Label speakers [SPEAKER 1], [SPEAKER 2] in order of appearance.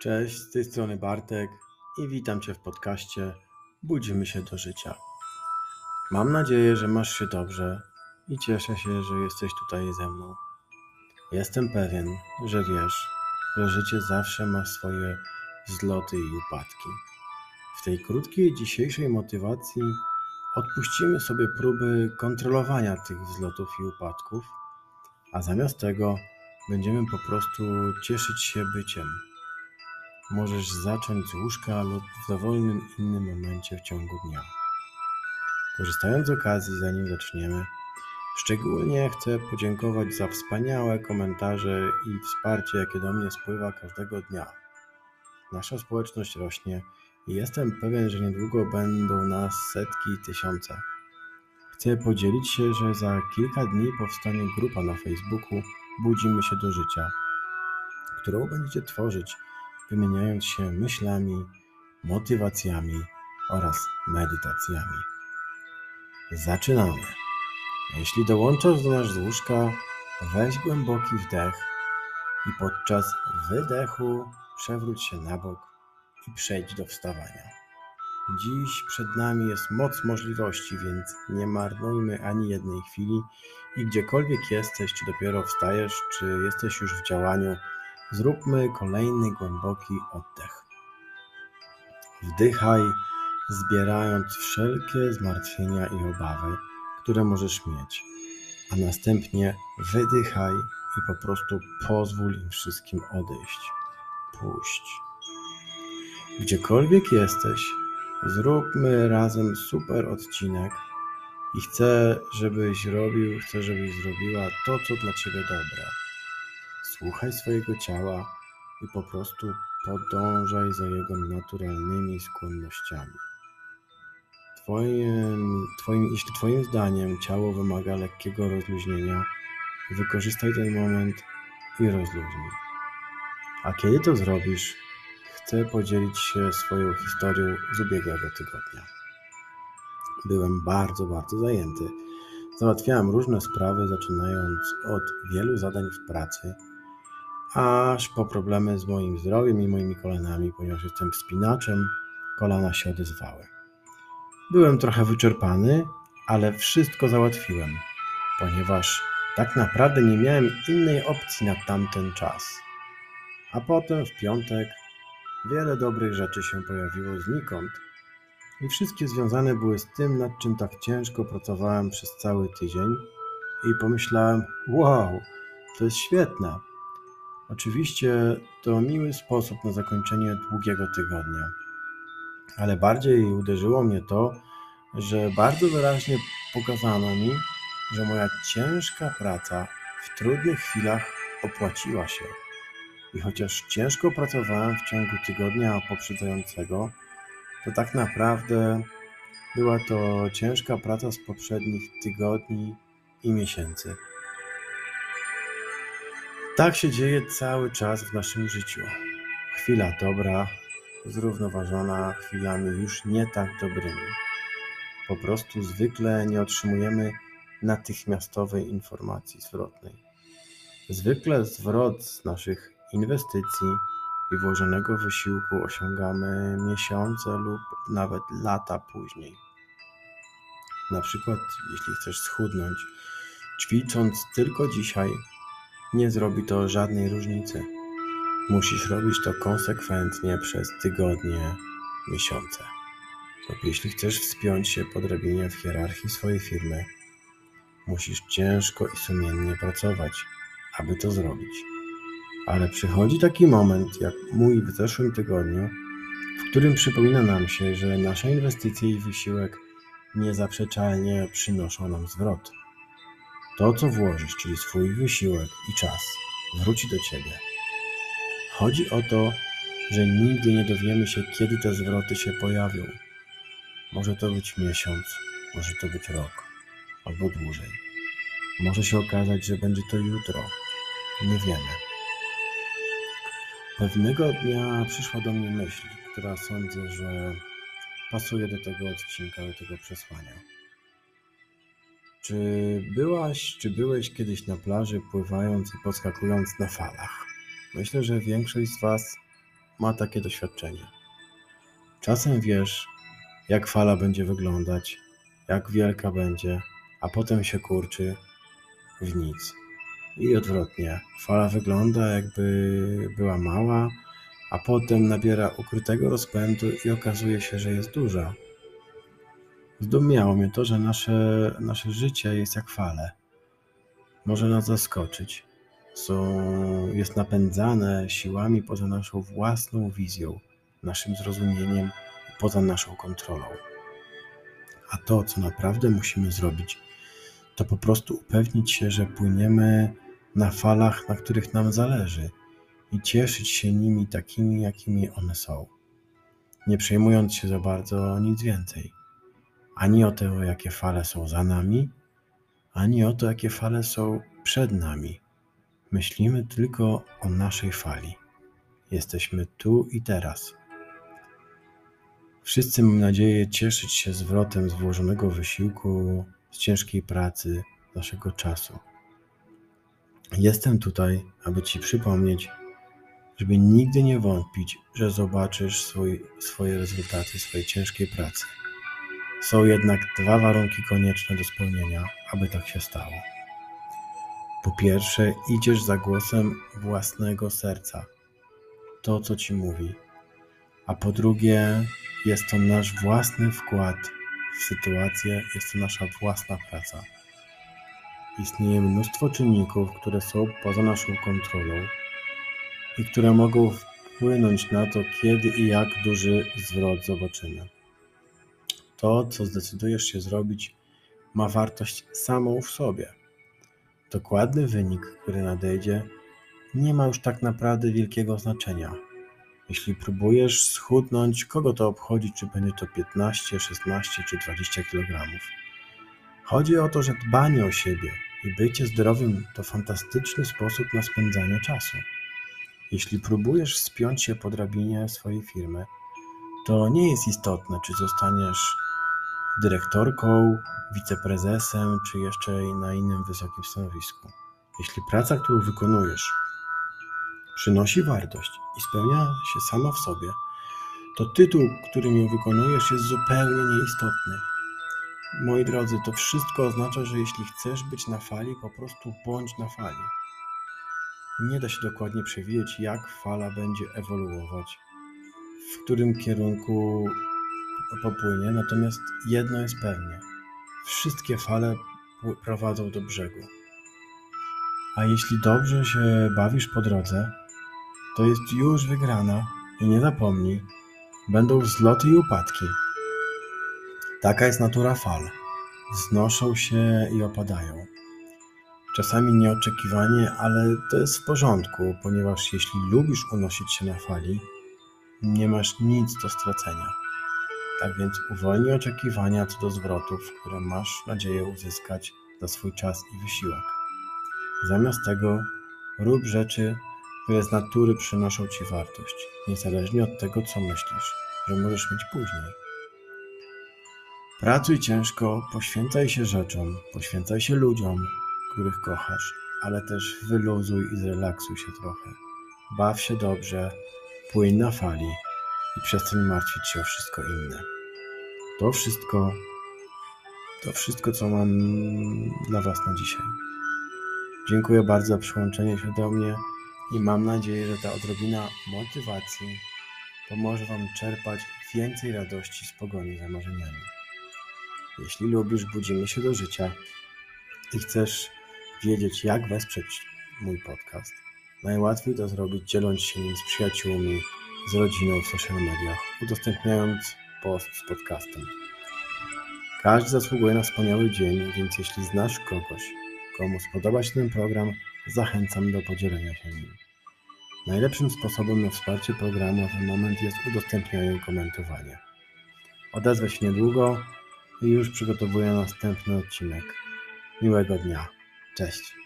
[SPEAKER 1] Cześć, z tej strony Bartek i witam Cię w podcaście Budzimy się do życia. Mam nadzieję, że masz się dobrze i cieszę się, że jesteś tutaj ze mną. Jestem pewien, że wiesz, że życie zawsze ma swoje wzloty i upadki. W tej krótkiej dzisiejszej motywacji odpuścimy sobie próby kontrolowania tych wzlotów i upadków, a zamiast tego będziemy po prostu cieszyć się byciem Możesz zacząć z łóżka lub w dowolnym innym momencie w ciągu dnia. Korzystając z okazji, zanim zaczniemy, szczególnie chcę podziękować za wspaniałe komentarze i wsparcie, jakie do mnie spływa każdego dnia. Nasza społeczność rośnie i jestem pewien, że niedługo będą nas setki i tysiące. Chcę podzielić się, że za kilka dni powstanie grupa na Facebooku Budzimy się do życia, którą będziecie tworzyć wymieniając się myślami, motywacjami oraz medytacjami. Zaczynamy. Jeśli dołączasz do nas z łóżka, weź głęboki wdech i podczas wydechu przewróć się na bok i przejdź do wstawania. Dziś przed nami jest moc możliwości, więc nie marnujmy ani jednej chwili i gdziekolwiek jesteś, czy dopiero wstajesz, czy jesteś już w działaniu, Zróbmy kolejny głęboki oddech. Wdychaj, zbierając wszelkie zmartwienia i obawy, które możesz mieć, a następnie wydychaj i po prostu pozwól im wszystkim odejść. Puść. Gdziekolwiek jesteś, zróbmy razem super odcinek i chcę, żebyś robił, chcę, żebyś zrobiła to, co dla ciebie dobre. Słuchaj swojego ciała i po prostu podążaj za jego naturalnymi skłonnościami. Twoim, twoim, jeśli Twoim zdaniem ciało wymaga lekkiego rozluźnienia, wykorzystaj ten moment i rozluźnij. A kiedy to zrobisz, chcę podzielić się swoją historią z ubiegłego tygodnia. Byłem bardzo, bardzo zajęty. Załatwiałem różne sprawy, zaczynając od wielu zadań w pracy aż po problemy z moim zdrowiem i moimi kolanami, ponieważ jestem wspinaczem, kolana się odezwały. Byłem trochę wyczerpany, ale wszystko załatwiłem, ponieważ tak naprawdę nie miałem innej opcji na tamten czas. A potem w piątek wiele dobrych rzeczy się pojawiło znikąd i wszystkie związane były z tym, nad czym tak ciężko pracowałem przez cały tydzień i pomyślałem, wow, to jest świetne. Oczywiście to miły sposób na zakończenie długiego tygodnia, ale bardziej uderzyło mnie to, że bardzo wyraźnie pokazano mi, że moja ciężka praca w trudnych chwilach opłaciła się. I chociaż ciężko pracowałem w ciągu tygodnia poprzedzającego, to tak naprawdę była to ciężka praca z poprzednich tygodni i miesięcy. Tak się dzieje cały czas w naszym życiu. Chwila dobra, zrównoważona chwilami już nie tak dobrymi. Po prostu zwykle nie otrzymujemy natychmiastowej informacji zwrotnej. Zwykle zwrot z naszych inwestycji i włożonego wysiłku osiągamy miesiące lub nawet lata później. Na przykład, jeśli chcesz schudnąć, ćwicząc tylko dzisiaj, nie zrobi to żadnej różnicy. Musisz robić to konsekwentnie przez tygodnie, miesiące. Lub jeśli chcesz wspiąć się po w hierarchii swojej firmy, musisz ciężko i sumiennie pracować, aby to zrobić. Ale przychodzi taki moment, jak mój w zeszłym tygodniu, w którym przypomina nam się, że nasze inwestycje i wysiłek niezaprzeczalnie przynoszą nam zwrot. To, co włożysz, czyli swój wysiłek i czas, wróci do ciebie. Chodzi o to, że nigdy nie dowiemy się, kiedy te zwroty się pojawią. Może to być miesiąc, może to być rok, albo dłużej. Może się okazać, że będzie to jutro. Nie wiemy. Pewnego dnia przyszła do mnie myśl, która sądzę, że pasuje do tego odcinka, do tego przesłania. Czy byłaś, czy byłeś kiedyś na plaży pływając i podskakując na falach? Myślę, że większość z Was ma takie doświadczenie. Czasem wiesz, jak fala będzie wyglądać, jak wielka będzie, a potem się kurczy w nic. I odwrotnie. Fala wygląda, jakby była mała, a potem nabiera ukrytego rozpędu i okazuje się, że jest duża. Zdumiało mnie to, że nasze, nasze życie jest jak fale. Może nas zaskoczyć. Są, jest napędzane siłami poza naszą własną wizją, naszym zrozumieniem, poza naszą kontrolą. A to, co naprawdę musimy zrobić, to po prostu upewnić się, że płyniemy na falach, na których nam zależy i cieszyć się nimi takimi, jakimi one są, nie przejmując się za bardzo nic więcej. Ani o to, jakie fale są za nami, ani o to, jakie fale są przed nami. Myślimy tylko o naszej fali. Jesteśmy tu i teraz. Wszyscy, mam nadzieję, cieszyć się zwrotem z włożonego wysiłku, z ciężkiej pracy, naszego czasu. Jestem tutaj, aby Ci przypomnieć, żeby nigdy nie wątpić, że zobaczysz swój, swoje rezultaty swojej ciężkiej pracy. Są jednak dwa warunki konieczne do spełnienia, aby tak się stało. Po pierwsze, idziesz za głosem własnego serca, to co ci mówi, a po drugie, jest to nasz własny wkład w sytuację, jest to nasza własna praca. Istnieje mnóstwo czynników, które są poza naszą kontrolą i które mogą wpłynąć na to, kiedy i jak duży zwrot zobaczymy. To, co zdecydujesz się zrobić, ma wartość samą w sobie. Dokładny wynik, który nadejdzie, nie ma już tak naprawdę wielkiego znaczenia. Jeśli próbujesz schudnąć, kogo to obchodzi, czy będzie to 15, 16 czy 20 kg. Chodzi o to, że dbanie o siebie i bycie zdrowym to fantastyczny sposób na spędzanie czasu. Jeśli próbujesz spiąć się po drabinie swojej firmy, to nie jest istotne, czy zostaniesz dyrektorką, wiceprezesem, czy jeszcze na innym wysokim stanowisku. Jeśli praca, którą wykonujesz, przynosi wartość i spełnia się sama w sobie, to tytuł, którym ją wykonujesz, jest zupełnie nieistotny. Moi drodzy, to wszystko oznacza, że jeśli chcesz być na fali, po prostu bądź na fali. Nie da się dokładnie przewidzieć, jak fala będzie ewoluować, w którym kierunku popłynie, natomiast jedno jest pewne: wszystkie fale prowadzą do brzegu. A jeśli dobrze się bawisz po drodze, to jest już wygrana i nie zapomnij, będą wzloty i upadki. Taka jest natura fal. Wznoszą się i opadają. Czasami nieoczekiwanie, ale to jest w porządku, ponieważ jeśli lubisz unosić się na fali, nie masz nic do stracenia. Tak więc uwolnij oczekiwania co do zwrotów, które masz nadzieję uzyskać za swój czas i wysiłek. Zamiast tego rób rzeczy, które z natury przynoszą ci wartość, niezależnie od tego, co myślisz, że możesz mieć później. Pracuj ciężko, poświęcaj się rzeczom, poświęcaj się ludziom, których kochasz, ale też wyluzuj i zrelaksuj się trochę. Baw się dobrze, płyń na fali i przestań martwić się o wszystko inne. To wszystko, to wszystko, co mam dla Was na dzisiaj. Dziękuję bardzo za przyłączenie się do mnie i mam nadzieję, że ta odrobina motywacji pomoże Wam czerpać więcej radości z pogoni za marzeniami. Jeśli lubisz Budzimy się do życia i chcesz wiedzieć, jak wesprzeć mój podcast, najłatwiej to zrobić dzieląc się nim z przyjaciółmi, z rodziną w social mediach, udostępniając post z podcastem. Każdy zasługuje na wspaniały dzień, więc jeśli znasz kogoś, komu spodoba się ten program, zachęcam do podzielenia się nim. Najlepszym sposobem na wsparcie programu na ten moment jest udostępnianie i komentowanie. Odezwę się niedługo i już przygotowuję następny odcinek. Miłego dnia. Cześć.